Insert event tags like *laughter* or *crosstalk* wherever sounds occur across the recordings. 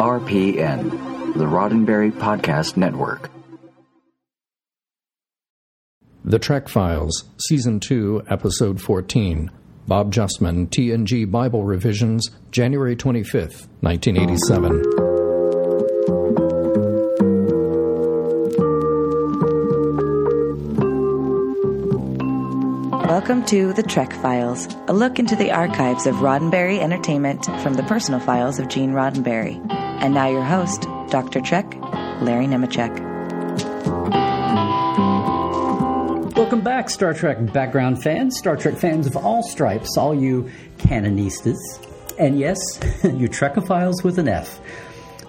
RPN, the Roddenberry Podcast Network. The Trek Files, Season 2, Episode 14. Bob Justman, TNG Bible Revisions, January 25th, 1987. Welcome to The Trek Files, a look into the archives of Roddenberry Entertainment from the personal files of Gene Roddenberry. And now your host, Dr. Trek, Larry Nemecek. Welcome back, Star Trek background fans, Star Trek fans of all stripes, all you canonistas, and yes, *laughs* you Trekophiles with an F.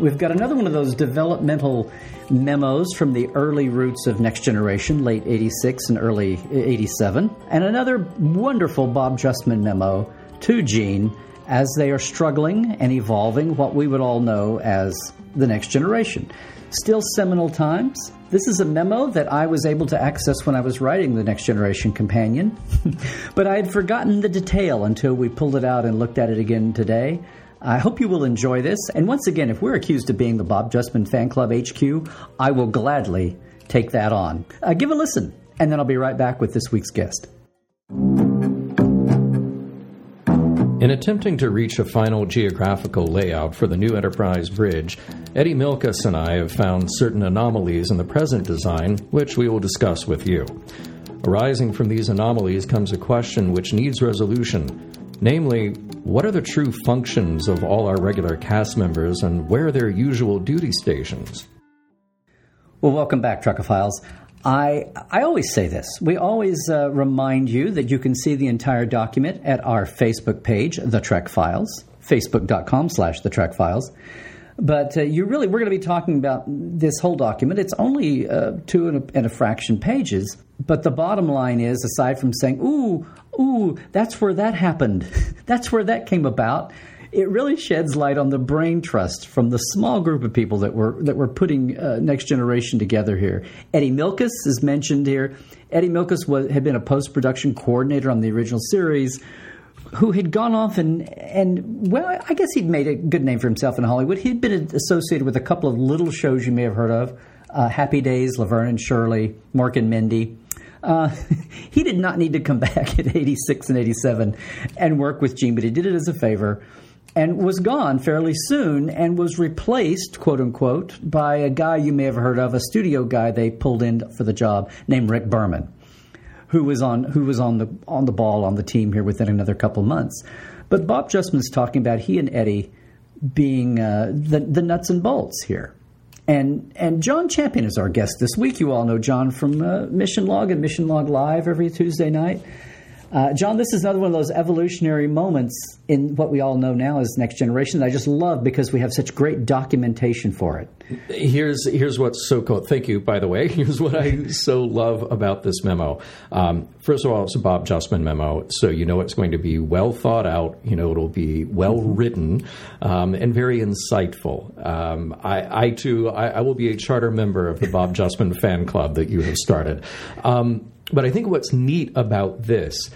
We've got another one of those developmental memos from the early roots of Next Generation, late 86 and early 87, and another wonderful Bob Justman memo to Gene as they are struggling and evolving what we would all know as the Next Generation. Still seminal times. This is a memo that I was able to access when I was writing the Next Generation Companion, *laughs* but I had forgotten the detail until we pulled it out and looked at it again today. I hope you will enjoy this. And once again, if we're accused of being the Bob Justman Fan Club HQ, I will gladly take that on. Uh, give a listen, and then I'll be right back with this week's guest. In attempting to reach a final geographical layout for the new Enterprise bridge, Eddie Milkis and I have found certain anomalies in the present design, which we will discuss with you. Arising from these anomalies comes a question which needs resolution Namely, what are the true functions of all our regular cast members and where are their usual duty stations? Well, welcome back, Trekophiles. I, I always say this. We always uh, remind you that you can see the entire document at our Facebook page, The Trek Files, facebook.com slash The Trek Files. But uh, you really, we're going to be talking about this whole document. It's only uh, two and a, and a, fraction pages. But the bottom line is, aside from saying, ooh, ooh, that's where that happened, *laughs* that's where that came about, it really sheds light on the brain trust from the small group of people that were that were putting uh, Next Generation together here. Eddie Milkis is mentioned here. Eddie Milkis was, had been a post production coordinator on the original series who had gone off and and well, I guess he'd made a good name for himself in Hollywood. He'd been associated with a couple of little shows you may have heard of: uh, Happy Days, Laverne and Shirley, Mork and Mindy. Uh, *laughs* he did not need to come back *laughs* at 86 and 87 and work with Gene, but he did it as a favor and was gone fairly soon and was replaced, quote unquote, by a guy you may have heard of, a studio guy they pulled in for the job named Rick Berman who was on who was on the on the ball on the team here within another couple months. But Bob Justman's talking about he and Eddie being uh, the the nuts and bolts here. And and John Champion is our guest this week. You all know John from uh, Mission Log and Mission Log Live every Tuesday night. Uh, John, this is another one of those evolutionary moments in what we all know now as next generation that I just love because we have such great documentation for it. Here's here's what's so cool. Thank you, by the way. *laughs* Here's what I so love about this memo. Um, first of all, it's a Bob Justman memo, so you know it's going to be well thought out. You know it'll be well written um, and very insightful. Um, I, I, too, I, I, will be a charter member of the Bob Justman fan club that you have started. But I think what's neat about this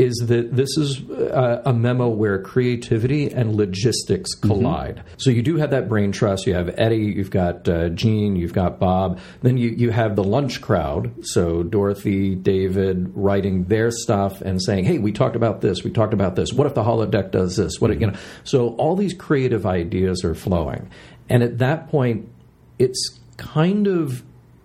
is that this is a, a, memo where creativity and logistics mm-hmm. collide. Mm-hmm. So you do have that brain trust. You have Eddie, you've got uh, Gene, you've got Bob. Then you, you have the lunch crowd. So Dorothy, David writing their stuff and saying, hey, we talked about this, we talked about this. What if the holodeck does this? What, you know? So all these creative ideas are flowing. And at that point, it's kind of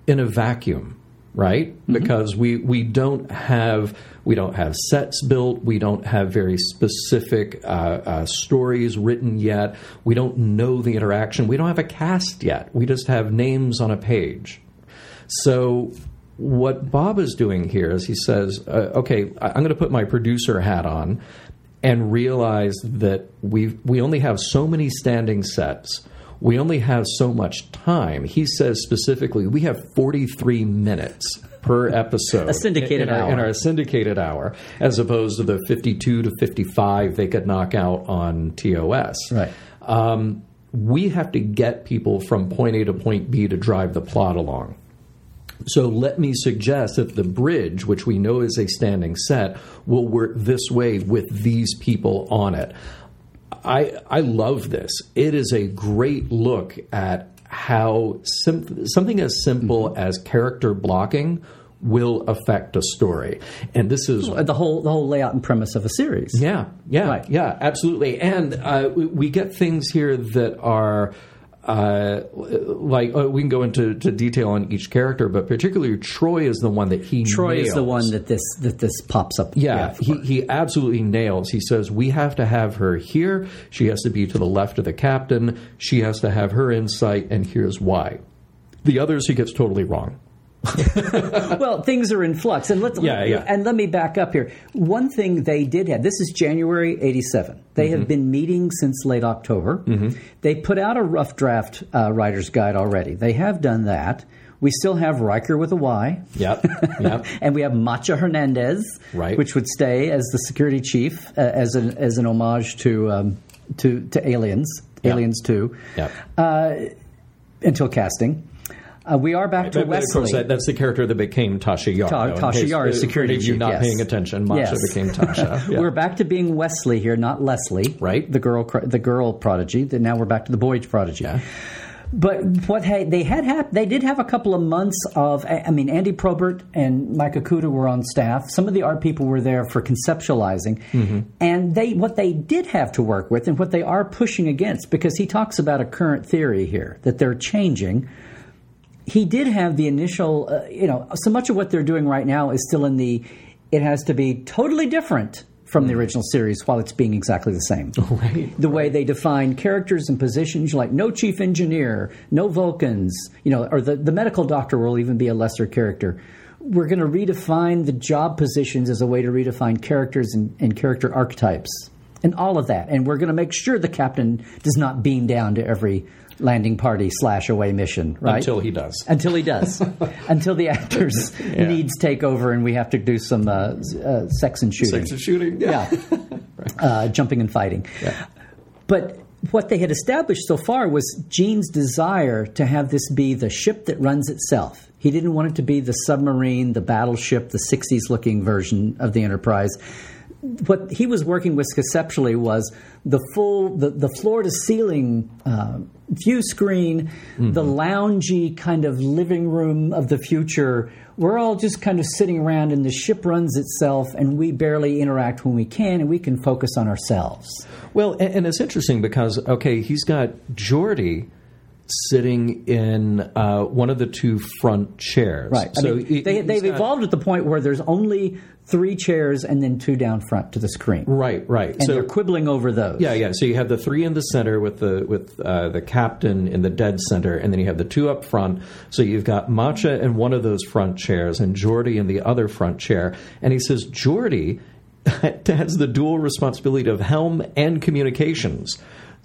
in a vacuum right? Mm-hmm. Because we we don't have we don't have sets built, we don't have very specific uh, uh, stories written yet, we don't know the interaction, we don't have a cast yet. We just have names on a page. So what Bob is doing here is he says, uh, "Okay, I'm going to put my producer hat on." And realize that we we only have so many standing sets we only have so much time. He says specifically, we have 43 minutes per *laughs* episode. a syndicated in, hour. In our syndicated hour, as opposed to the 52 to 55 they could knock out on TOS. Right. Um, we have to get people from point A to point B to drive the plot along. So let me suggest that the bridge, which we know is a standing set, will work this way with these people on it. I I love this. It is a great look at how sim- something as simple Mm-hmm. as character blocking will affect a story. And this is the whole the whole layout and premise of a series. yeah, yeah, Right. yeah, absolutely. And uh, we, we get things here that are. Uh, like uh, we can go into to detail on each character, but particularly Troi is the one that he Troi is the one that this that this pops up. Yeah, for. he, he absolutely nails. He says, We have to have her here. She has to be to the left of the captain. She has to have her insight, and here's why. The others he gets totally wrong. *laughs* well, things are in flux, and let's Yeah, yeah. and let me back up here. One thing they did have. This is January '87. They Mm-hmm. have been meeting since late October. They put out a rough draft uh, writer's guide already. They have done that. We still have Ryker with a Y. Yep, yep. *laughs* and we have Macha Hernandez, Right. which would stay as the security chief uh, as an as an homage to um, to to Aliens, Yeah. Aliens Two, yep. until casting. Uh, we are back to But- Wesley. Of course, that, that's the character that became Tasha Yar. Ta- though, Tasha case- Yar is security of you chief, not yes. paying attention, Macha Yes. became Tasha. *laughs* Yeah. We're back to being Wesley here, not Leslie. Right. The girl, the girl prodigy. Then now we're back to the boy prodigy. Yeah. But what they had hap- they did have a couple of months of. I I mean, Andy Probert and Mike Okuda were on staff. Some of the art people were there for conceptualizing, Mm-hmm. and they what they did have to work with, and what they are pushing against, because he talks about a current theory here that they're changing he did have the initial, uh, you know, so much of what they're doing right now is still in the, it has to be totally different from the original series while it's being exactly the same. *laughs* Right, The way they define characters and positions, like no chief engineer, no Vulcans, you know, or the, the medical doctor will even be a lesser character. We're going to redefine the job positions as a way to redefine characters and, and character archetypes and all of that. And we're going to make sure the captain does not beam down to every landing party slash away mission, right? Until he does. Until he does. *laughs* Until the actors' needs take over and we have to do some uh, uh, sex and shooting. Sex and shooting. Yeah. *laughs* uh, jumping and fighting. But what they had established so far was Gene's desire to have this be the ship that runs itself. He didn't want it to be the submarine, the battleship, the 60s looking version of the Enterprise. What he was working with conceptually was the full, the, the floor to ceiling uh, view screen, the loungy kind of living room of the future. We're all just kind of sitting around, and the ship runs itself, and we barely interact when we can, and we can focus on ourselves. Well, and, and it's interesting because okay, he's got Geordi sitting in uh, one of the two front chairs. Right. I So mean, he- they, they've evolved at the point where there's only three chairs and then two down front to the screen. Right. Right. And so they're quibbling over those. Yeah, yeah. So you have the three in the center with the with uh, the captain in the dead center, and then you have the two up front. So you've got Macha in one of those front chairs and Geordi in the other front chair. And he says Geordi *laughs* has the dual responsibility of helm and communications.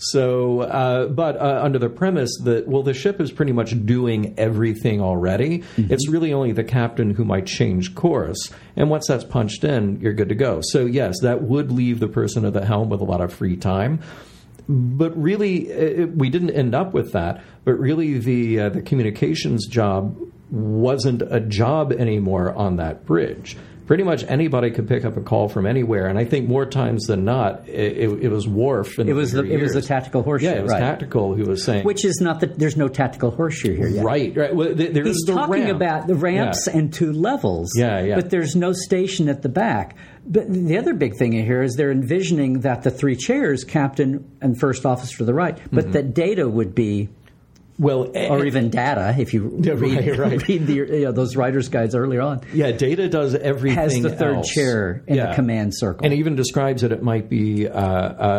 So, uh, but uh, under the premise that well, the ship is pretty much doing everything already. It's really only the captain who might change course, and once that's punched in, you're good to go. So, yes, that would leave the person at the helm with a lot of free time. But really, it, we didn't end up with that. But really, the uh, the communications job wasn't a job anymore on that bridge. Pretty much anybody could pick up a call from anywhere, and I think more times than not, it, it, it was in It was the later it was the tactical horseshoe. Yeah, it was right. tactical who was saying. Which is not that there's no tactical horseshoe here yet. right, right. Well, there He's the talking ramp. about the ramps Yeah. and two levels. Yeah, yeah. But there's no station at the back. But the other big thing here is they're envisioning that the three chairs, captain and first officer to the right, but Mm-hmm. that data would be Well, or even data if you *laughs* Yeah, read, right, right. *laughs* read the, you know, those writers' guides earlier on. yeah, Data does everything. Has the third else. chair in the command circle. and even describes that it might be uh,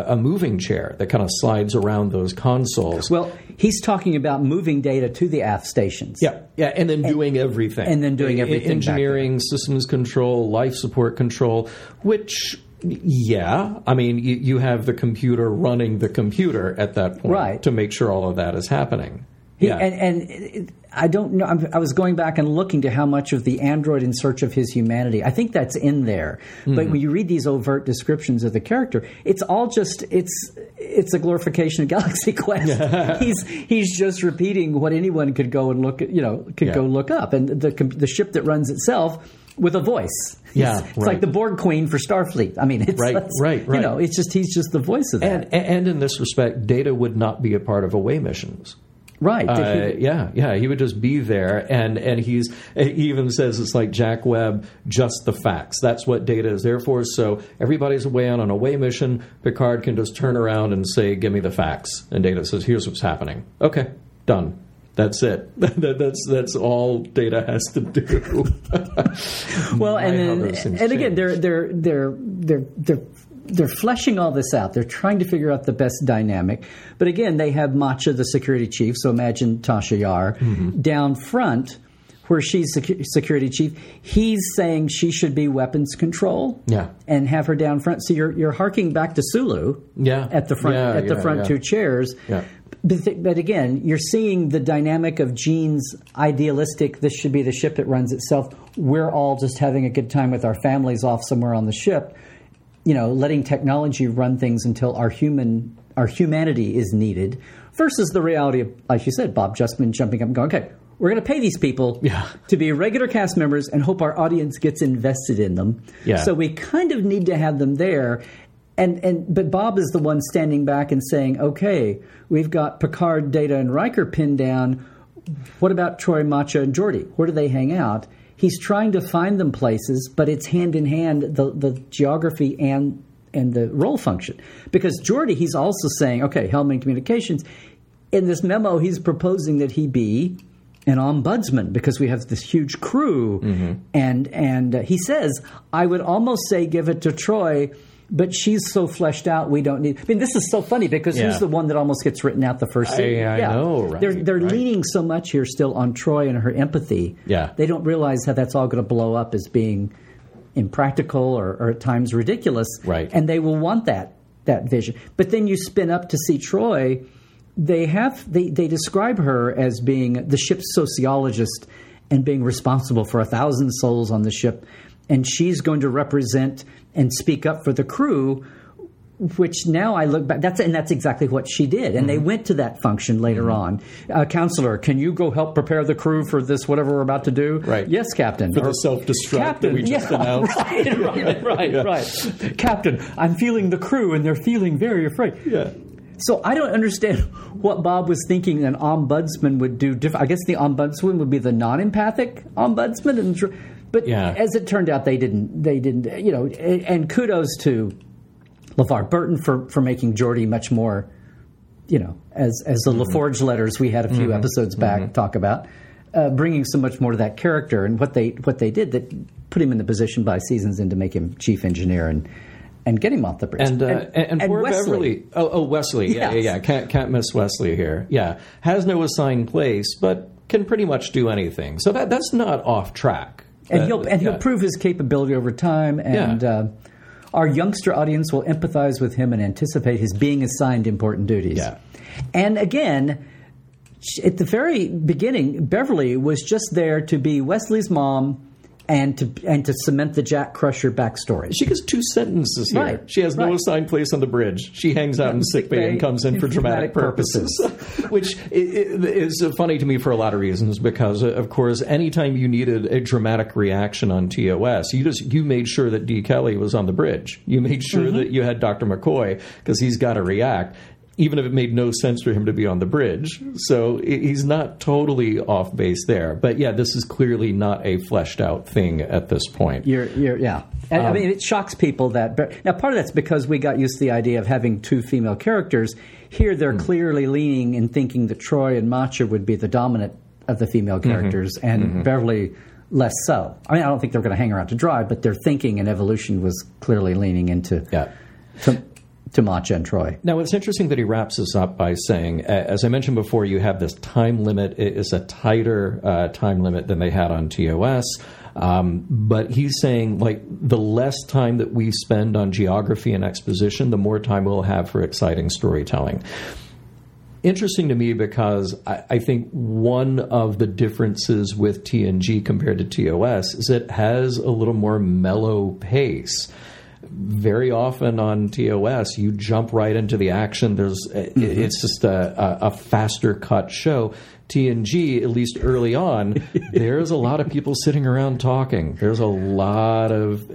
a, a moving chair that kind of slides around those consoles. Well, he's talking about moving data to the aft stations. Yeah, yeah, and then doing everything, and then doing everything engineering, systems control, life support control, which. Yeah, I mean, you, you have the computer running the computer at that point Right. to make sure all of that is happening. He- yeah, And, I don't know. I'm, I was going back and looking to how much of the android in search of his humanity. I think that's in there. Hmm. But when you read these overt descriptions of the character, it's all just it's it's a glorification of *laughs* Galaxy Quest. he's he's just repeating what anyone could go and look at. You know, could Yeah. go look up, and the the ship that runs itself with a voice. Yeah, it's right. like the Borg Queen for Starfleet. I mean, it's Right, right, right. You know, it's just he's just the voice of that. And, and in this respect, Data would not be a part of away missions. Right? Uh, yeah, yeah, he would just be there, and and he's he even says it's like Jack Webb, just the facts. That's what Data is there for. So everybody's away on an away mission. Picard can just turn around and say, "Give me the facts," and Data says, "Here's what's happening." Okay, done. That's it. *laughs* That- that's that's all Data has to do. *laughs* *laughs* well, and My, how then and again, they're they're they're they're they're they're fleshing all this out. They're trying to figure out the best dynamic. But again, they have Macha, the security chief. So imagine Tasha Yar Mm-hmm. down front. Where she's secu- security chief, he's saying she should be weapons control, Yeah. and have her down front. So you're you're harking back to Sulu, Yeah. at the front Yeah, at the front yeah. two chairs. Yeah. But, th- but again, you're seeing the dynamic of Gene's idealistic. This should be the ship that runs itself. We're all just having a good time with our families off somewhere on the ship. You know, letting technology run things until our human our humanity is needed. Versus the reality of, like you said, Bob Justman jumping up and going, "Okay, we're going to pay these people *laughs* Yeah. to be regular cast members and hope our audience gets invested in them." Yeah. So we kind of need to have them there. And and but Bob is the one standing back and saying, "Okay, we've got Picard, Data, and Riker pinned down. What about Troi, Macha, and Geordi? Where do they hang out?" He's trying to find them places, but it's hand in hand the the geography and and the role function. Because Geordi, he's also saying, "Okay, Hellman Communications." In this memo, he's proposing that he be an ombudsman because we have this huge crew, and and uh, he says, "I would almost say give it to Troi." But she's so fleshed out, we don't need. I mean, this is so funny because Yeah. who's the one that almost gets written out the first I- scene? I know, right, They're they're right. leaning so much here still on Troi and her empathy. Yeah. they don't realize how that's all going to blow up as being impractical or, or at times ridiculous. Right. and they will want that that vision. But then you spin up to see Troi. They have they they describe her as being the ship's sociologist and being responsible for a thousand souls on the ship, and she's going to represent and speak up for the crew. Which now I look back, that's and that's exactly what she did, and they Mm-hmm. went to that function later on. Uh, counselor, can you go help prepare the crew for this whatever we're about to do? Right. Yes, Captain. For the self-destruct that Captain, we just yeah, announced. *laughs* Right, right, right, right. Captain, I'm feeling the crew, and they're feeling very afraid. Yeah. So I don't understand what Bob was thinking an ombudsman would do. Diff- I guess the ombudsman would be the non-empathic ombudsman, and but Yeah. as it turned out, they didn't. They didn't. You know, and, and kudos to LeVar Burton for for making Geordi much more. You know, as as the LaForge letters we had a few episodes back talk about, uh, bringing so much more to that character and what they what they did that put him in the position by seasons in to make him chief engineer and and get him off the bridge. And, uh, and, and, poor Wesley. Beverly. Oh, oh, Wesley. Yeah, Yes. yeah, yeah. Can't, can't miss Wesley here. Yeah. Has no assigned place, but can pretty much do anything. So that that's not off track. And Uh, he'll and he'll yeah. prove his capability over time and Yeah. uh, our youngster audience will empathize with him and anticipate his being assigned important duties Yeah. and again at the very beginning beverly was just there to be wesley's mom and to and to cement the jack crusher backstory She gets two sentences here. Right, She has no assigned place on the bridge. She hangs out in sick bay and comes in for dramatic purposes, *laughs* which i- i- is funny to me for a lot of reasons. Because, of course, anytime you needed a dramatic reaction on TOS, you just you made sure that De Kelley was on the bridge. You made sure Mm-hmm. that you had Dr. McCoy because he's got to react. Even if it made no sense for him to be on the bridge. So he's not totally off base there. But yeah, this is clearly not a fleshed out thing at this point. You're, you're, yeah. And, Um, I mean, it shocks people that. but- Now, part of that's because we got used to the idea of having two female characters. Here, they're clearly leaning and thinking that Troi and Macha would be the dominant of the female Mm-hmm. characters, and Beverly less so. I mean, I don't think they're going to hang around to dry, but their thinking and evolution was clearly leaning into Yeah. to, to Macha and Troi. Now, it's interesting that he wraps this up by saying, as I mentioned before, you have this time limit. It is a tighter uh, time limit than they had on TOS. Um, but he's saying, like, the less time that we spend on geography and exposition, the more time we'll have for exciting storytelling. Interesting to me because I, I think one of the differences with TNG compared to TOS is it has a little more mellow pace very often on TOS, you jump right into the action. There's mm-hmm. it's just a, a, a faster cut show. TNG, at least early on, *laughs* there's a lot of people sitting around talking. There's a lot of uh,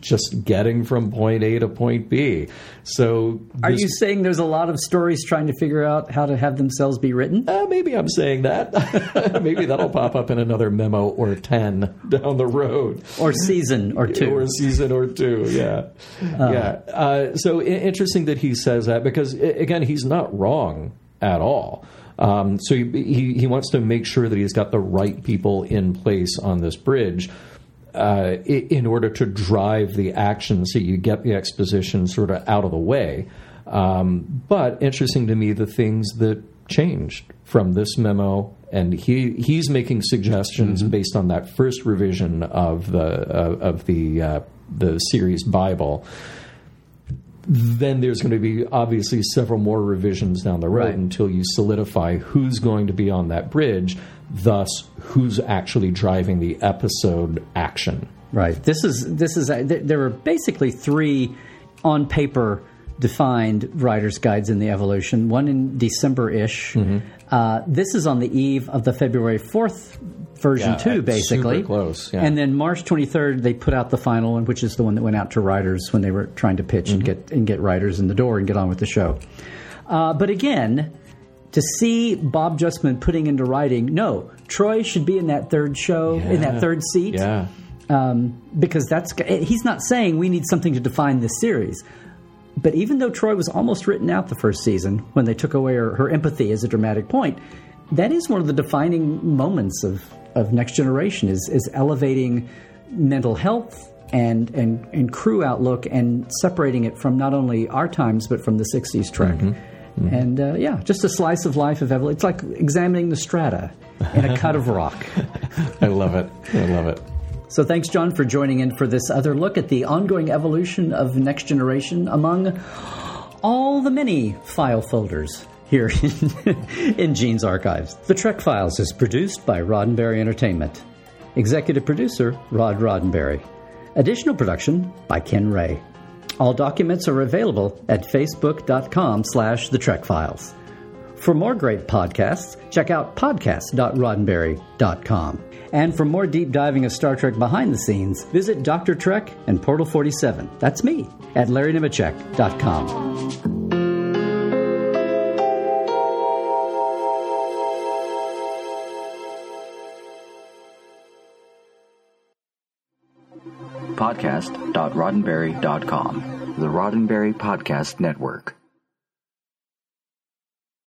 just getting from point A to point B. So, Are you saying there's a lot of stories trying to figure out how to have themselves be written? Uh, maybe I'm saying that. *laughs* maybe that'll pop up in another memo or 10 down the road. Or season or two? Or season or two, yeah. yeah. Uh, so i- interesting that he says that because, again, he's not wrong at all. Um, so he, he, he wants to make sure that he's got the right people in place on this bridge. Uh, in order to drive the action so you get the exposition sort of out of the way. Um, but interesting to me the things that changed from this memo, and he he's making suggestions based on that first revision of the uh, of the uh, the series Bible. Then there's going to be obviously several more revisions down the road Right. until you solidify who's going to be on that bridge, thus who's actually driving the episode action. Right. This is this is th- there are basically three on paper defined writers' guides in the evolution. One in December ish. Mm-hmm. Uh, this is on the eve of the February fourth version Yeah, two, super basically close, yeah. And then March twenty third, they put out the final one, which is the one that went out to writers when they were trying to pitch and Mm-hmm. get and get writers in the door and get on with the show. Uh, but again. To see Bob Justman putting into writing, no, Troi should be in that third show, in that third seat Yeah. um, because that's he's not saying we need something to define this series. But even though Troi was almost written out the first season when they took away her, her empathy as a dramatic point, that is one of the defining moments of, of Next Generation is is elevating mental health and, and and crew outlook and separating it from not only our times but from the '60s Trek. And uh, yeah, just a slice of life of evolution. It's like examining the strata in a cut of rock. *laughs* I love it. I love it. So thanks, John, for joining in for this other look at the ongoing evolution of Next Generation among all the many file folders here *laughs* in, Gene's archives. The Trek Files is produced by Roddenberry Entertainment. Executive producer, Rod Roddenberry. Additional production by Ken Ray. All documents are available at facebook.com slash the Trek Files. For more great podcasts, check out podcast.roddenberry.com. And for more deep diving of Star Trek behind the scenes, visit Dr. Trek and Portal 47. That's me at larrynemecek.com. Podcast.roddenberry.com. The Roddenberry Podcast Network.